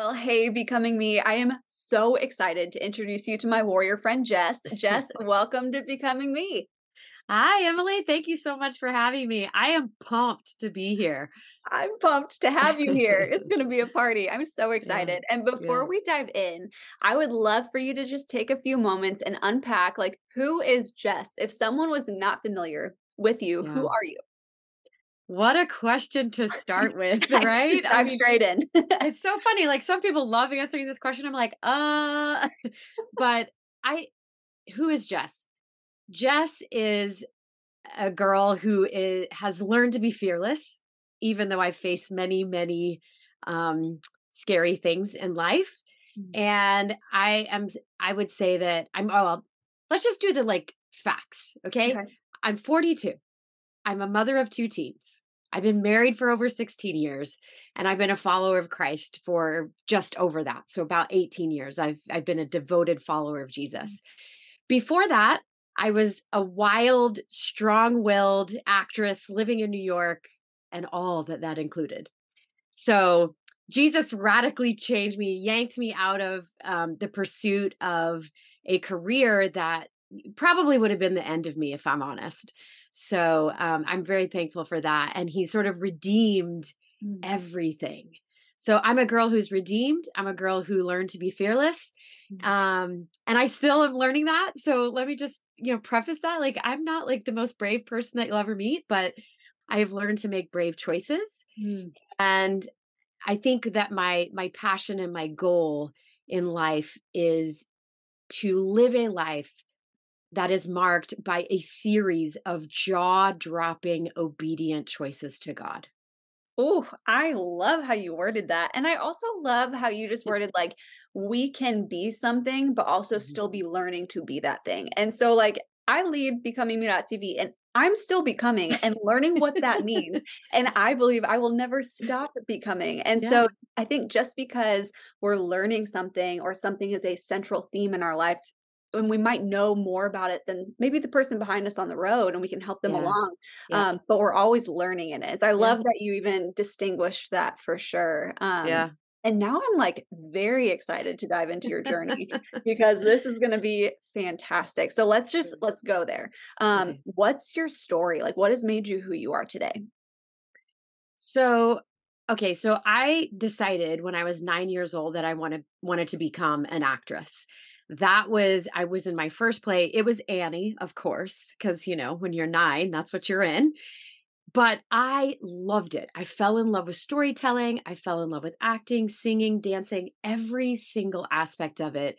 Well, hey, becoming me. I am so excited to introduce you to my warrior friend, Jess. Jess, welcome to Becoming Me. Hi, Emily. Thank you so much for having me. I am pumped to be here. I'm pumped to have you here. it's going to be a party. I'm so excited. Yeah, and before yeah. we dive in, I would love for you to just take a few moments and unpack like who is Jess? If someone was not familiar with you, yeah. who are you? What a question to start with, right? I'm straight in. it's so funny. Like some people love answering this question. I'm like, uh, but I, who is Jess? Jess is a girl who is, has learned to be fearless, even though I've faced many, many um, scary things in life. Mm-hmm. And I am, I would say that I'm, oh, well, let's just do the like facts. Okay? okay. I'm 42. I'm a mother of two teens. I've been married for over 16 years and I've been a follower of Christ for just over that. So about 18 years. I've I've been a devoted follower of mm. Jesus. Before that, I was a wild, strong-willed actress living in New York and all that that included. So Jesus radically changed me, yanked me out of um, the pursuit of a career that probably would have been the end of me if I'm honest. So um, I'm very thankful for that. And he sort of redeemed mm. everything. So I'm a girl who's redeemed. I'm a girl who learned to be fearless. Mm. Um, and I still am learning that. So let me just, you know, preface that. Like I'm not like the most brave person that you'll ever meet, but I have learned to make brave choices. Mm. And I think that my my passion and my goal in life is to live a life that is marked by a series of jaw dropping obedient choices to God. Oh, I love how you worded that. And I also love how you just worded like we can be something, but also mm-hmm. still be learning to be that thing. And so, like, I leave becoming me.tv and I'm still becoming and learning what that means. And I believe I will never stop becoming. And yeah. so I think just because we're learning something or something is a central theme in our life and we might know more about it than maybe the person behind us on the road and we can help them yeah. along yeah. Um, but we're always learning in it so i love yeah. that you even distinguished that for sure um, yeah and now i'm like very excited to dive into your journey because this is going to be fantastic so let's just let's go there um, okay. what's your story like what has made you who you are today so okay so i decided when i was nine years old that i wanted wanted to become an actress that was I was in my first play. It was Annie, of course, because you know, when you're 9, that's what you're in. But I loved it. I fell in love with storytelling, I fell in love with acting, singing, dancing, every single aspect of it.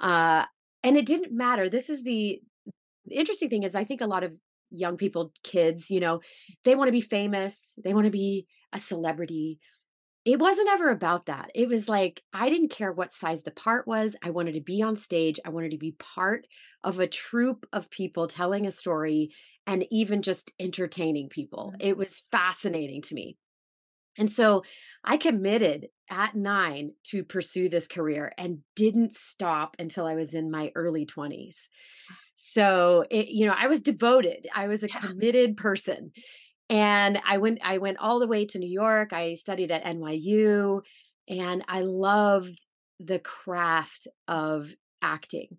Uh and it didn't matter. This is the, the interesting thing is I think a lot of young people, kids, you know, they want to be famous, they want to be a celebrity it wasn't ever about that. It was like I didn't care what size the part was. I wanted to be on stage. I wanted to be part of a troupe of people telling a story and even just entertaining people. Mm-hmm. It was fascinating to me. And so I committed at nine to pursue this career and didn't stop until I was in my early 20s. So it, you know, I was devoted. I was a committed person and i went i went all the way to new york i studied at nyu and i loved the craft of acting.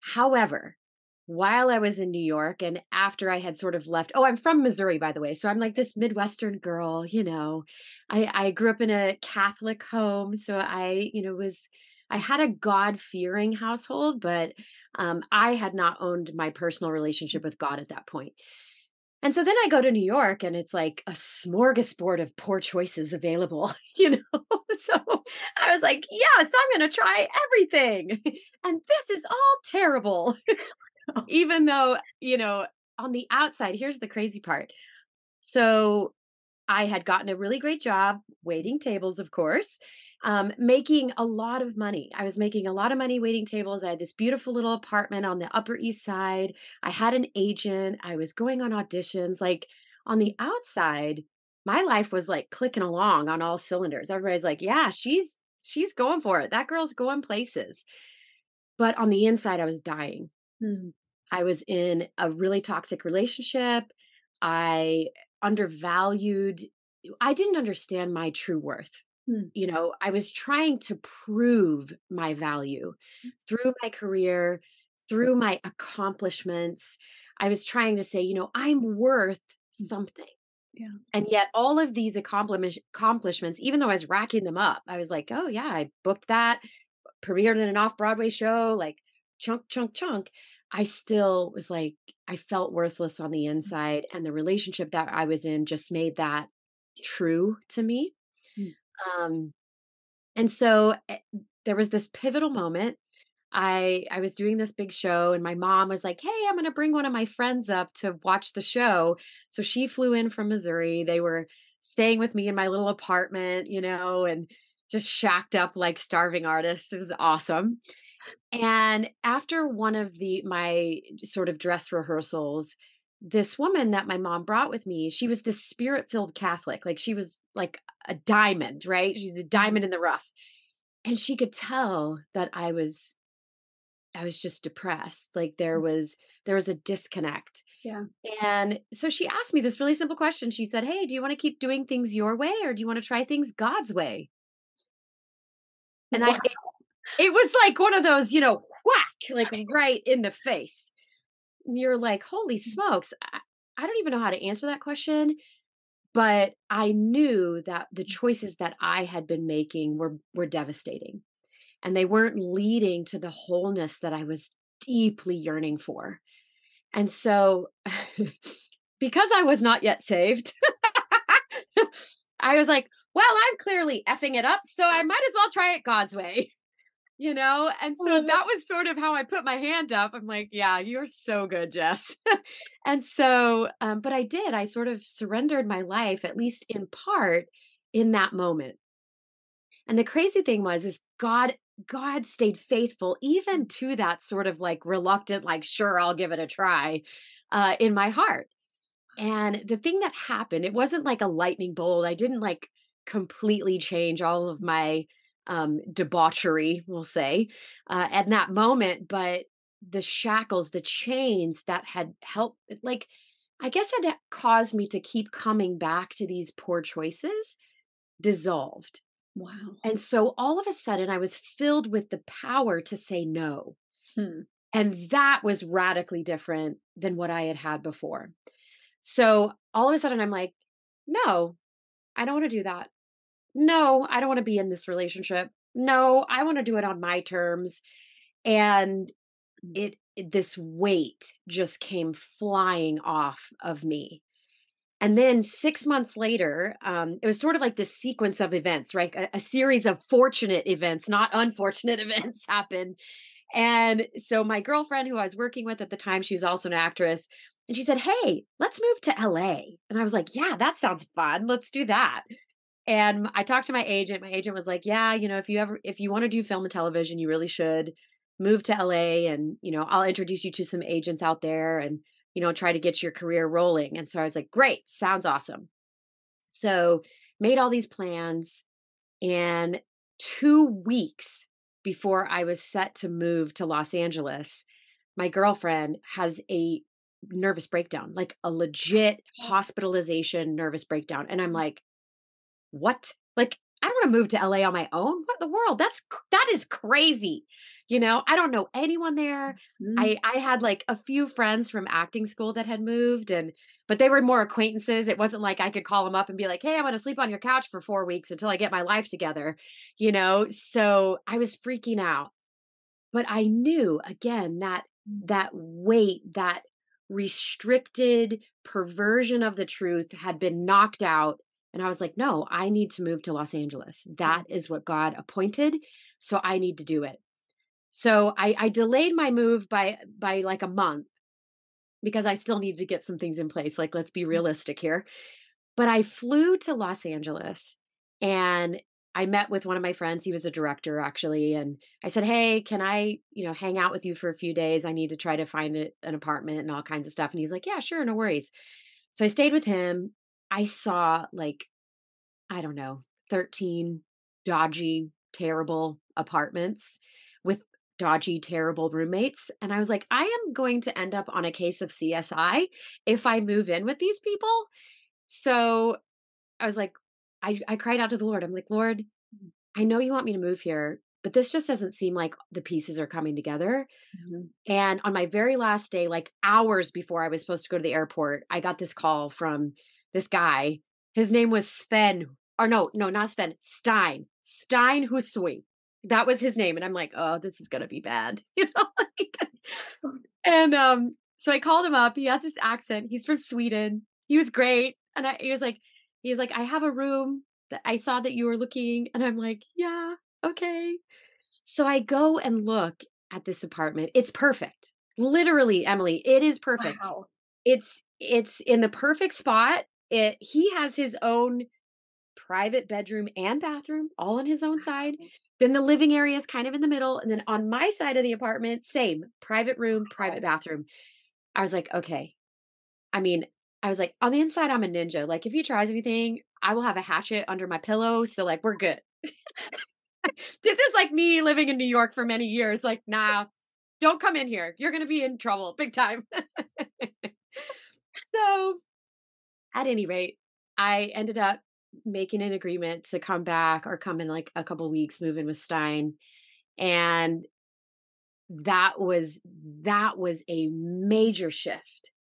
However while i was in new york and after i had sort of left oh i'm from missouri by the way so i'm like this midwestern girl you know i i grew up in a catholic home so i you know was i had a god fearing household but um, i had not owned my personal relationship with god at that point and so then I go to New York and it's like a smorgasbord of poor choices available, you know? so I was like, yes, I'm going to try everything. And this is all terrible. Even though, you know, on the outside, here's the crazy part. So I had gotten a really great job waiting tables, of course, um, making a lot of money. I was making a lot of money waiting tables. I had this beautiful little apartment on the Upper East Side. I had an agent. I was going on auditions. Like on the outside, my life was like clicking along on all cylinders. Everybody's like, yeah, she's she's going for it. That girl's going places. But on the inside, I was dying. Mm. I was in a really toxic relationship. I undervalued. I didn't understand my true worth. Hmm. You know, I was trying to prove my value hmm. through my career, through my accomplishments. I was trying to say, you know, I'm worth hmm. something. Yeah. And yet all of these accomplishments, even though I was racking them up, I was like, oh yeah, I booked that, premiered in an off-Broadway show, like chunk, chunk, chunk. I still was like, I felt worthless on the mm. inside. And the relationship that I was in just made that true to me. Um, and so eh, there was this pivotal moment. I I was doing this big show and my mom was like, "Hey, I'm going to bring one of my friends up to watch the show." So she flew in from Missouri. They were staying with me in my little apartment, you know, and just shacked up like starving artists. It was awesome. And after one of the my sort of dress rehearsals, this woman that my mom brought with me, she was this spirit-filled Catholic. Like she was like a diamond, right? She's a diamond in the rough. And she could tell that I was I was just depressed. Like there mm. was there was a disconnect. Yeah. And so she asked me this really simple question. She said, "Hey, do you want to keep doing things your way or do you want to try things God's way?" And wow. I it was like one of those, you know, whack, like right in the face. You're like, holy mm. smokes. I, I don't even know how to answer that question. But I knew that the mm. choices that I had been making were were devastating. And they weren't leading to the wholeness that I was deeply yearning for. And so because I was not yet saved, I was like, well, I'm clearly effing it up, so I might as well try it God's way you know? And so that was sort of how I put my hand up. I'm like, yeah, you're so good, Jess. and so, um, but I did, I sort of surrendered my life, at least in part, in that moment. And the crazy thing was, is God, God stayed faithful even to that sort of like reluctant, like, sure, I'll give it a try uh, in my heart. And the thing that happened, it wasn't like a lightning bolt. I didn't like completely change all of my um, debauchery, we'll say, uh, at that moment. But the shackles, the chains that had helped, like, I guess had caused me to keep coming back to these poor choices, dissolved. Wow. And so all of a sudden, I was filled with the power to say no. Hmm. And that was radically different than what I had had before. So all of a sudden, I'm like, no, I don't want to do that no, I don't want to be in this relationship. No, I want to do it on my terms. And mm. it, it this weight just came flying off of me. And then six months later, um, it was sort of like this sequence of events, right? A, a series of fortunate events, not unfortunate events happened. And so my girlfriend, who I was working with at the time, she was also an actress, and she said, Hey, let's move to LA. And I was like, Yeah, that sounds fun. Let's do that. And I talked to my agent. My agent was like, "Yeah, you know, if you ever if you want to do film and television, you really should move to LA and, you know, I'll introduce you to some agents out there and, you know, try to get your career rolling." And so I was like, "Great, sounds awesome." So, made all these plans and 2 weeks before I was set to move to Los Angeles, my girlfriend has a nervous breakdown, like a legit oh. hospitalization nervous breakdown. And I'm mm. like, what? Like, I don't want to move to LA on my own. What in the world? That's that is crazy. You know, I don't know anyone there. Mm-hmm. I I had like a few friends from acting school that had moved and but they were more acquaintances. It wasn't like I could call them up and be like, "Hey, I'm going to sleep on your couch for 4 weeks until I get my life together." You know, so I was freaking out. But I knew again that that weight, that restricted perversion of the truth had been knocked out and I was like, no, I need to move to Los Angeles. That is what God appointed. So I need to do it. So I, I delayed my move by by like a month because I still needed to get some things in place. Like, let's be mm. realistic here. But I flew to Los Angeles and I met with one of my friends. He was a director actually. And I said, Hey, can I, you know, hang out with you for a few days? I need to try to find a, an apartment and all kinds of stuff. And he's like, Yeah, sure, no worries. So I stayed with him. I saw like, I don't know, 13 dodgy, terrible apartments with dodgy, terrible roommates. And I was like, I am going to end up on a case of CSI if I move in with these people. So I was like, I, I cried out to the Lord. I'm like, Lord, I know you want me to move here, but this just doesn't seem like the pieces are coming together. Mm-hmm. And on my very last day, like hours before I was supposed to go to the airport, I got this call from this guy. His name was Sven, or no, no, not Sven, Stein, Stein Husui. That was his name. And I'm like, oh, this is gonna be bad. You know? and um, so I called him up. He has this accent. He's from Sweden. He was great. And I, he was like, he was like, I have a room that I saw that you were looking. And I'm like, yeah, okay. So I go and look at this apartment. It's perfect. Literally, Emily, it is perfect. Wow. It's it's in the perfect spot. It he has his own private bedroom and bathroom all on his own side. Then the living area is kind of in the middle. And then on my side of the apartment, same private room, private bathroom. I was like, okay. I mean, I was like, on the inside, I'm a ninja. Like, if he tries anything, I will have a hatchet under my pillow. So, like, we're good. this is like me living in New York for many years. Like, nah, don't come in here. You're going to be in trouble big time. so, at any rate, I ended up making an agreement to come back or come in like a couple weeks, move in with Stein. And that was that was a major shift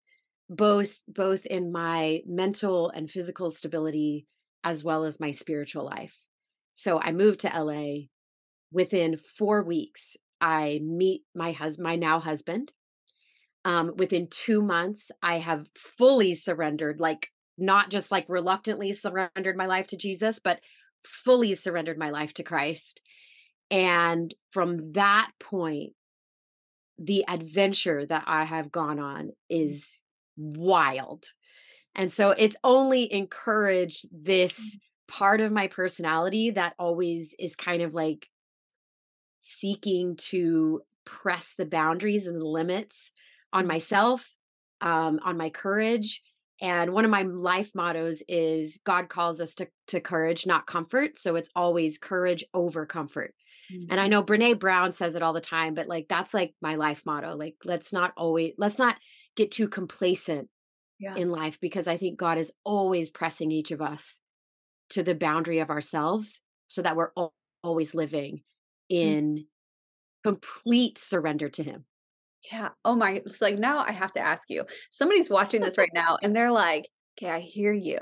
both both in my mental and physical stability as well as my spiritual life. So I moved to LA. Within four weeks, I meet my husband, my now husband. Um, within two months, I have fully surrendered, like not just like reluctantly surrendered my life to Jesus, but fully surrendered my life to Christ. And from that point, the adventure that I have gone on mm. is wild. And so it's only encouraged this mm. part of my personality that always is kind of like seeking to press the boundaries and the limits on mm. myself, um, on my courage. And one of my life mottos is God calls us to, to courage, not comfort. So it's always courage over comfort. Mm-hmm. And I mm-hmm. know Brene Brown says it all the time, but like that's like my life motto. Like, let's not always, let's not get too complacent yeah. in life because I think God is always pressing each of us to the boundary of ourselves so that we're always living mm. in mm. complete surrender to Him. Yeah. Oh my, it's like now I have to ask you. Somebody's watching this right now and they're like, okay, I hear you,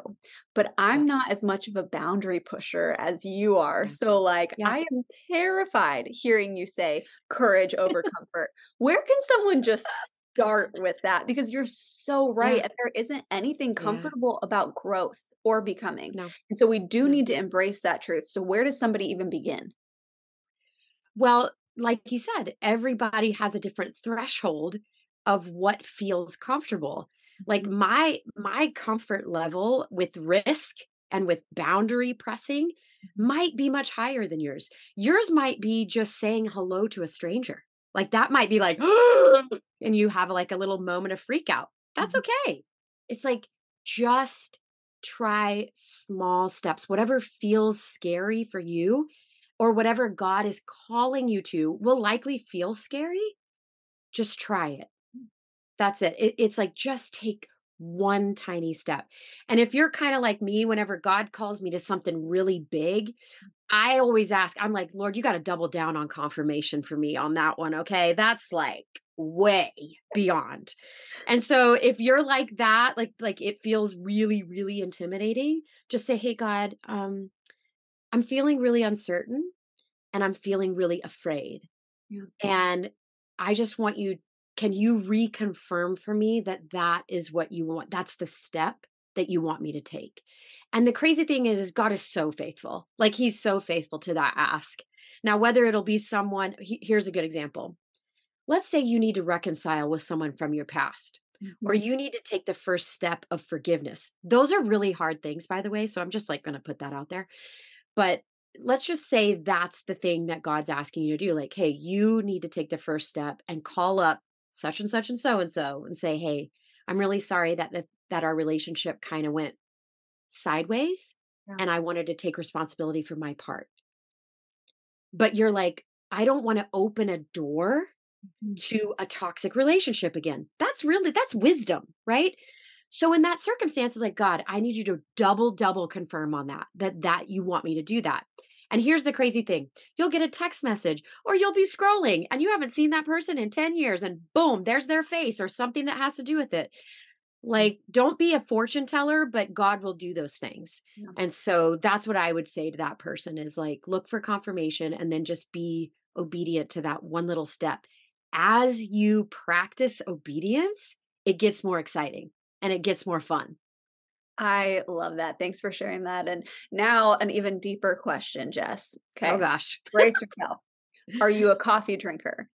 but I'm not as much of a boundary pusher as you are. Mm. So, like, yeah. I am terrified hearing you say courage over comfort. Where can someone just start with that because you're so right. Yeah. And there isn't anything comfortable yeah. about growth or becoming. No. And so we do need to embrace that truth. So where does somebody even begin? Well, like you said, everybody has a different threshold of what feels comfortable. Like mm-hmm. my my comfort level with risk and with boundary pressing mm-hmm. might be much higher than yours. Yours might be just saying hello to a stranger. Like that might be like, and you have like a little moment of freak out. That's mm-hmm. okay. It's like just try small steps, whatever feels scary for you or whatever God is calling you to will likely feel scary. Just try it. That's it. it it's like just take one tiny step. And if you're kind of like me, whenever God calls me to something really big, I always ask, I'm like, Lord, you got to double down on confirmation for me on that one. Okay. That's like way beyond. And so if you're like that, like, like it feels really, really intimidating, just say, Hey, God, um, I'm feeling really uncertain and I'm feeling really afraid. Yeah. And I just want you, can you reconfirm for me that that is what you want? That's the step that you want me to take. And the crazy thing is, is God is so faithful. Like he's so faithful to that ask. Now, whether it'll be someone, he, here's a good example. Let's say you need to reconcile with someone from your past. or Mhm. you need to take the first step of forgiveness. Those are really hard things, by the way. So I'm just like going to put that out there. But let's just say that's the thing that God's asking you to do. Like, hey, you need to take the first step and call up such and such and so and so and say, hey, I'm really sorry that that, that our relationship kind of went sideways Yeah. and I wanted to take responsibility for my part. But you're like, I don't want to open a door Mhm. to a toxic relationship again. That's really that's wisdom, right? So in that circumstance, it's like God, I need you to double double confirm on that that that you want me to do that. And here's the crazy thing. You'll get a text message or you'll be scrolling and you haven't seen that person in 10 years and boom, there's their face or something that has to do with it. Mm. Like don't be a fortune teller, but God will do those things. Yeah. And so that's what I would say to that person is like look for confirmation and then just be obedient to that one little step. As you practice obedience, it gets more exciting and it gets more fun. I love that. Thanks for sharing that. And now an even deeper question, Jess. Oh, okay. Oh gosh. Brace yourself. Are you a coffee drinker?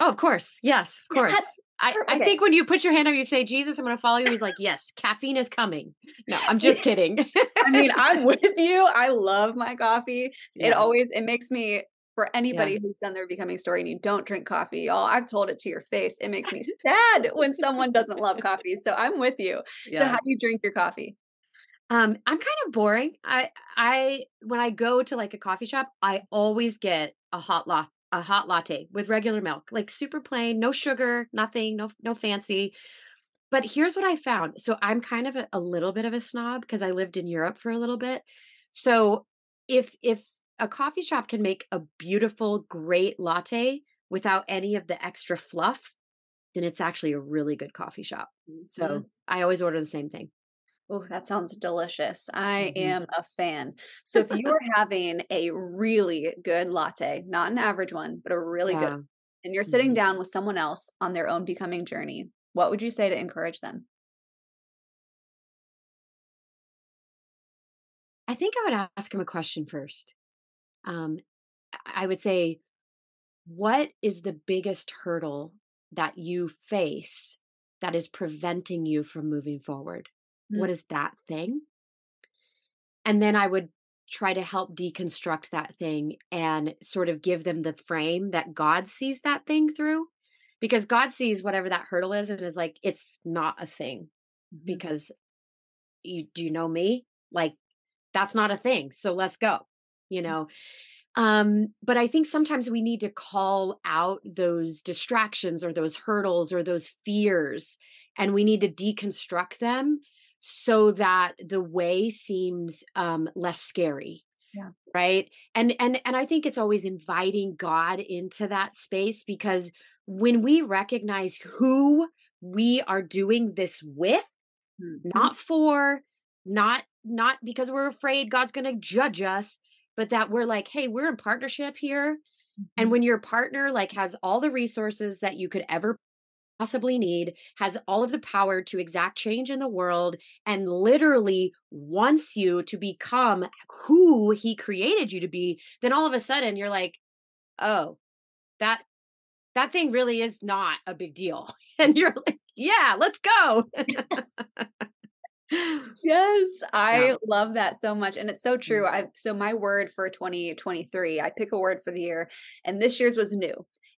Oh, of course. Yes, of course. I, I okay. think when you put your hand up, you say, Jesus, I'm going to follow you. He's like, yes, caffeine is coming. No, I'm just kidding. I mean, I'm with you. I love my coffee. It always it makes me for anybody who's done their becoming story and you don't drink coffee, y'all, I've told it to your face. It makes me sad when someone doesn't love coffee. So I'm with you. So Yeah. how do you drink your coffee? Um, I'm kind of boring. I I when I go to like a coffee shop, I always get a hot latte, a hot latte with regular milk, like super plain, no sugar, nothing, no no fancy. But here's what I found. So I'm kind of a, a little bit of a snob because I lived in Europe for a little bit. So if if a coffee shop can make a beautiful, great latte without any of the extra fluff, then it's actually a really good coffee shop. So I always order the same thing. Oh, that sounds delicious. I Mhm. am a fan. So if you are having a really good latte, not an average one, but a really Yeah. good, and you're sitting Mhm. down with someone else on their own becoming journey, what would you say to encourage them? I think I would ask him a question first. Um, I would say, what is the biggest hurdle that you face that is preventing you from moving forward? What Mm. is that thing? And then I would try to help deconstruct that thing and sort of give them the frame that God sees that thing through. Because God sees whatever that hurdle is and is like, it's not a thing Mhm. because you do you know me? Like that's not a thing. So let's go. You know. Um but I think sometimes we need to call out those distractions or those hurdles or those fears and we need to deconstruct them so that the way seems um less scary. Yeah. Right? And and and I think it's always inviting God into that space because when we recognize who we are doing this with Mhm. not for not not because we're afraid god's going to judge us but that we're like hey we're in partnership here and Mhm. when your partner like has all the resources that you could ever possibly need has all of the power to exact change in the world and literally wants you to become who he created you to be then all of a sudden you're like oh that that thing really is not a big deal. And you're like yeah let's go Yes, I Yeah. love that so much. And it's so true. Mhm. I so my word for 2023, I pick a word for the year, and this year's was new.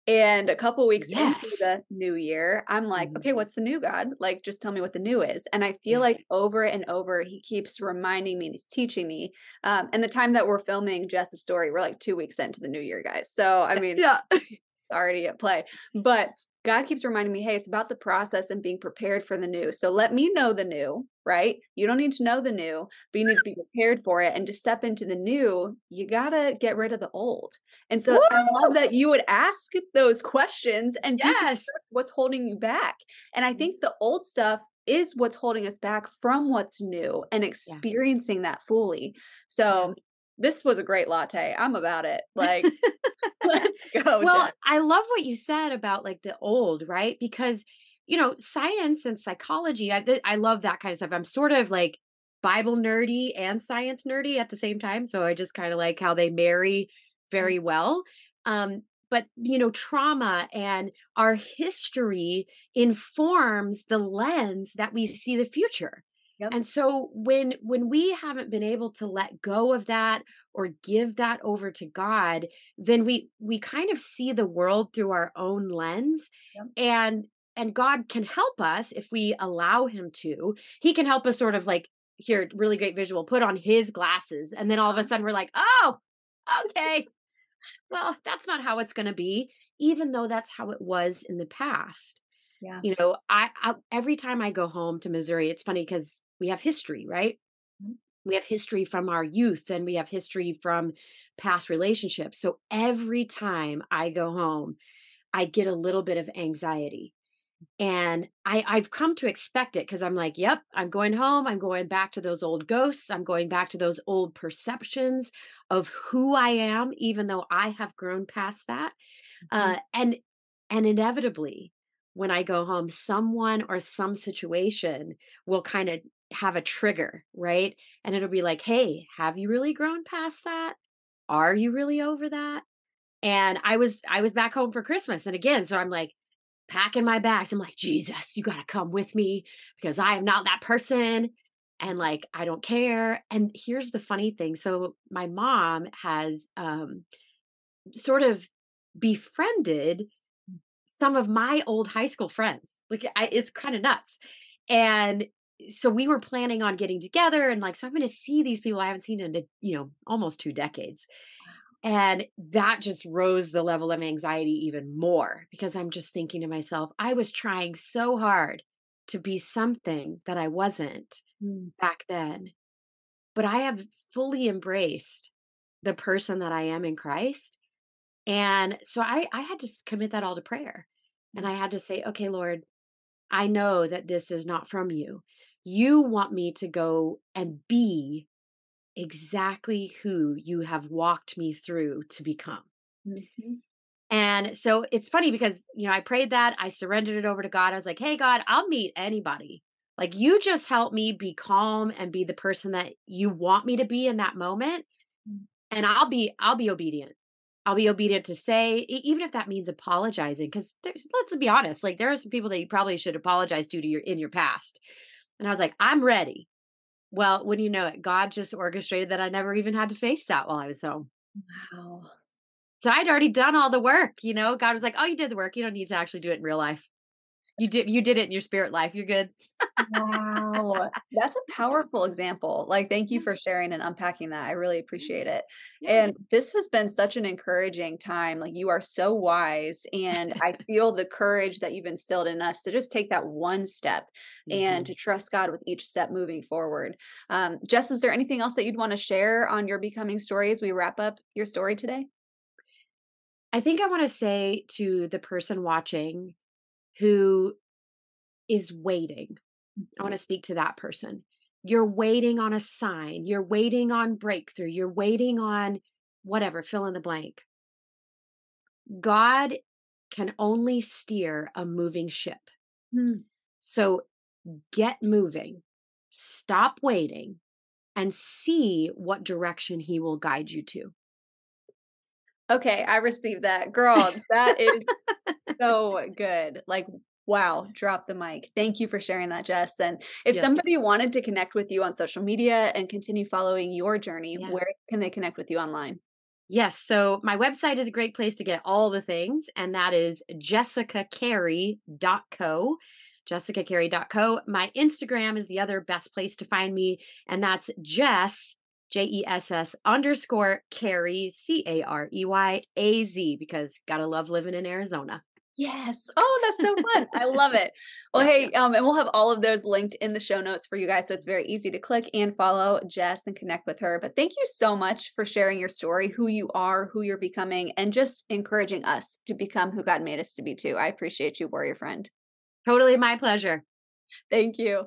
And a couple weeks into the new year, I'm like, Mhm. okay, what's the new, God? Like, just tell me what the new is. And I feel Yeah. like over and over, he keeps reminding me and he's teaching me. Um, and the time that we're filming Jess's story, we're like two weeks into the new year, guys. So I mean, yeah already at play. But God keeps reminding me, hey, it's about the process and being prepared for the new. So let me know the new, right? You don't need to know the new, but you need to be prepared for it. And to step into the new, you got to get rid of the old. And so I love that you would ask those questions and yes what's holding you back. And I mm. think the old stuff is what's holding us back from what's new and experiencing that fully. So this was a great latte. I'm about it. Like, let's go. well Jess. i love what you said about like the old right because you know science and psychology i, th- I love that kind of stuff i'm sort of like bible nerdy and science nerdy at the same time so i just kind of like how they marry very well um but you know trauma and our history informs the lens that we see the future Yep. And so when when we haven't been able to let go of that or give that over to God, then we we kind of see the world through our own lens yep. and and God can help us if we allow him to. He can help us sort of like here really great visual put on his glasses and then all of a sudden we're like, "Oh, okay. well, that's not how it's going to be." Even though that's how it was in the past. Yeah. You know, I, I every time I go home to Missouri, it's funny because we have history, right? Mm-hmm. We have history from our youth and we have history from past relationships. So every time I go home, I get a little bit of anxiety. And I, I've come to expect it because I'm like, yep, I'm going home. I'm going back to those old ghosts. I'm going back to those old perceptions of who I am, even though I have grown past that. Mm-hmm. Uh, and and inevitably, when I go home, someone or some situation will kind of have a trigger, right? And it'll be like, hey, have you really grown past that? Are you really over that? And I was I was back home for Christmas. And again, so I'm like packing my bags. I'm like, Jesus, you gotta come with me because I am not that person. And like, I don't care. And here's the funny thing. So my mom has um sort of befriended some of my old high school friends. Like I, it's kind of nuts. And so we were planning on getting together and like so i'm going to see these people i haven't seen in you know almost two decades. And that just rose the level of anxiety even more because i'm just thinking to myself i was trying so hard to be something that i wasn't mm. back then but i have fully embraced the person that i am in christ. And so i i had to commit that all to prayer. And mm. i had to say okay lord i know that this is not from you you want me to go and be exactly who you have walked me through to become. Mm-hmm. And so it's funny because, you know, I prayed that, I surrendered it over to God. I was like, hey, God, I'll meet anybody. Like, you just help me be calm and be the person that you want me to be in that moment. Mm. And I'll be, I'll be obedient. I'll be obedient to say, even if that means apologizing. Because let's be honest, like there are some people that you probably should apologize to to your in your past. And I was like, I'm ready. Well, when you know it, God just orchestrated that I never even had to face that while I was home. Wow. So I'd already done all the work, you know. God was like, "Oh, you did the work. You don't need to actually do it in real life." You did you did it in your spirit life. You're good. wow. That's a powerful example. Like thank you for sharing and unpacking that. I really appreciate it. Yeah. And this has been such an encouraging time. Like you are so wise and I feel the courage that you've instilled in us to just take that one step mm-hmm. and to trust God with each step moving forward. Um, Jess, is there anything else that you'd want to share on your becoming story as we wrap up your story today? I think I want to say to the person watching who is waiting. I want to speak to that person. You're waiting on a sign, you're waiting on breakthrough, you're waiting on whatever, fill in the blank. God can only steer a moving ship. Hmm. So get moving, stop waiting, and see what direction He will guide you to. Okay, I received that. Girl, that is so good. Like, wow, drop the mic. Thank you for sharing that, Jess. And if yes. somebody wanted to connect with you on social media and continue following your journey, yeah. where can they connect with you online? Yes. So my website is a great place to get all the things, and that is jessicacarey.co. JessicaCarey.co. My Instagram is the other best place to find me, and that's Jess J E S S underscore Carey, C A R E Y A Z, because gotta love living in Arizona. Yes. Oh, that's so fun. I love it. Well, hey, um, and we'll have all of those linked in the show notes for you guys. So it's very easy to click and follow Jess and connect with her. But thank you so much for sharing your story, who you are, who you're becoming, and just encouraging us to become who God made us to be too. I appreciate you, warrior friend. Totally my pleasure. Thank you.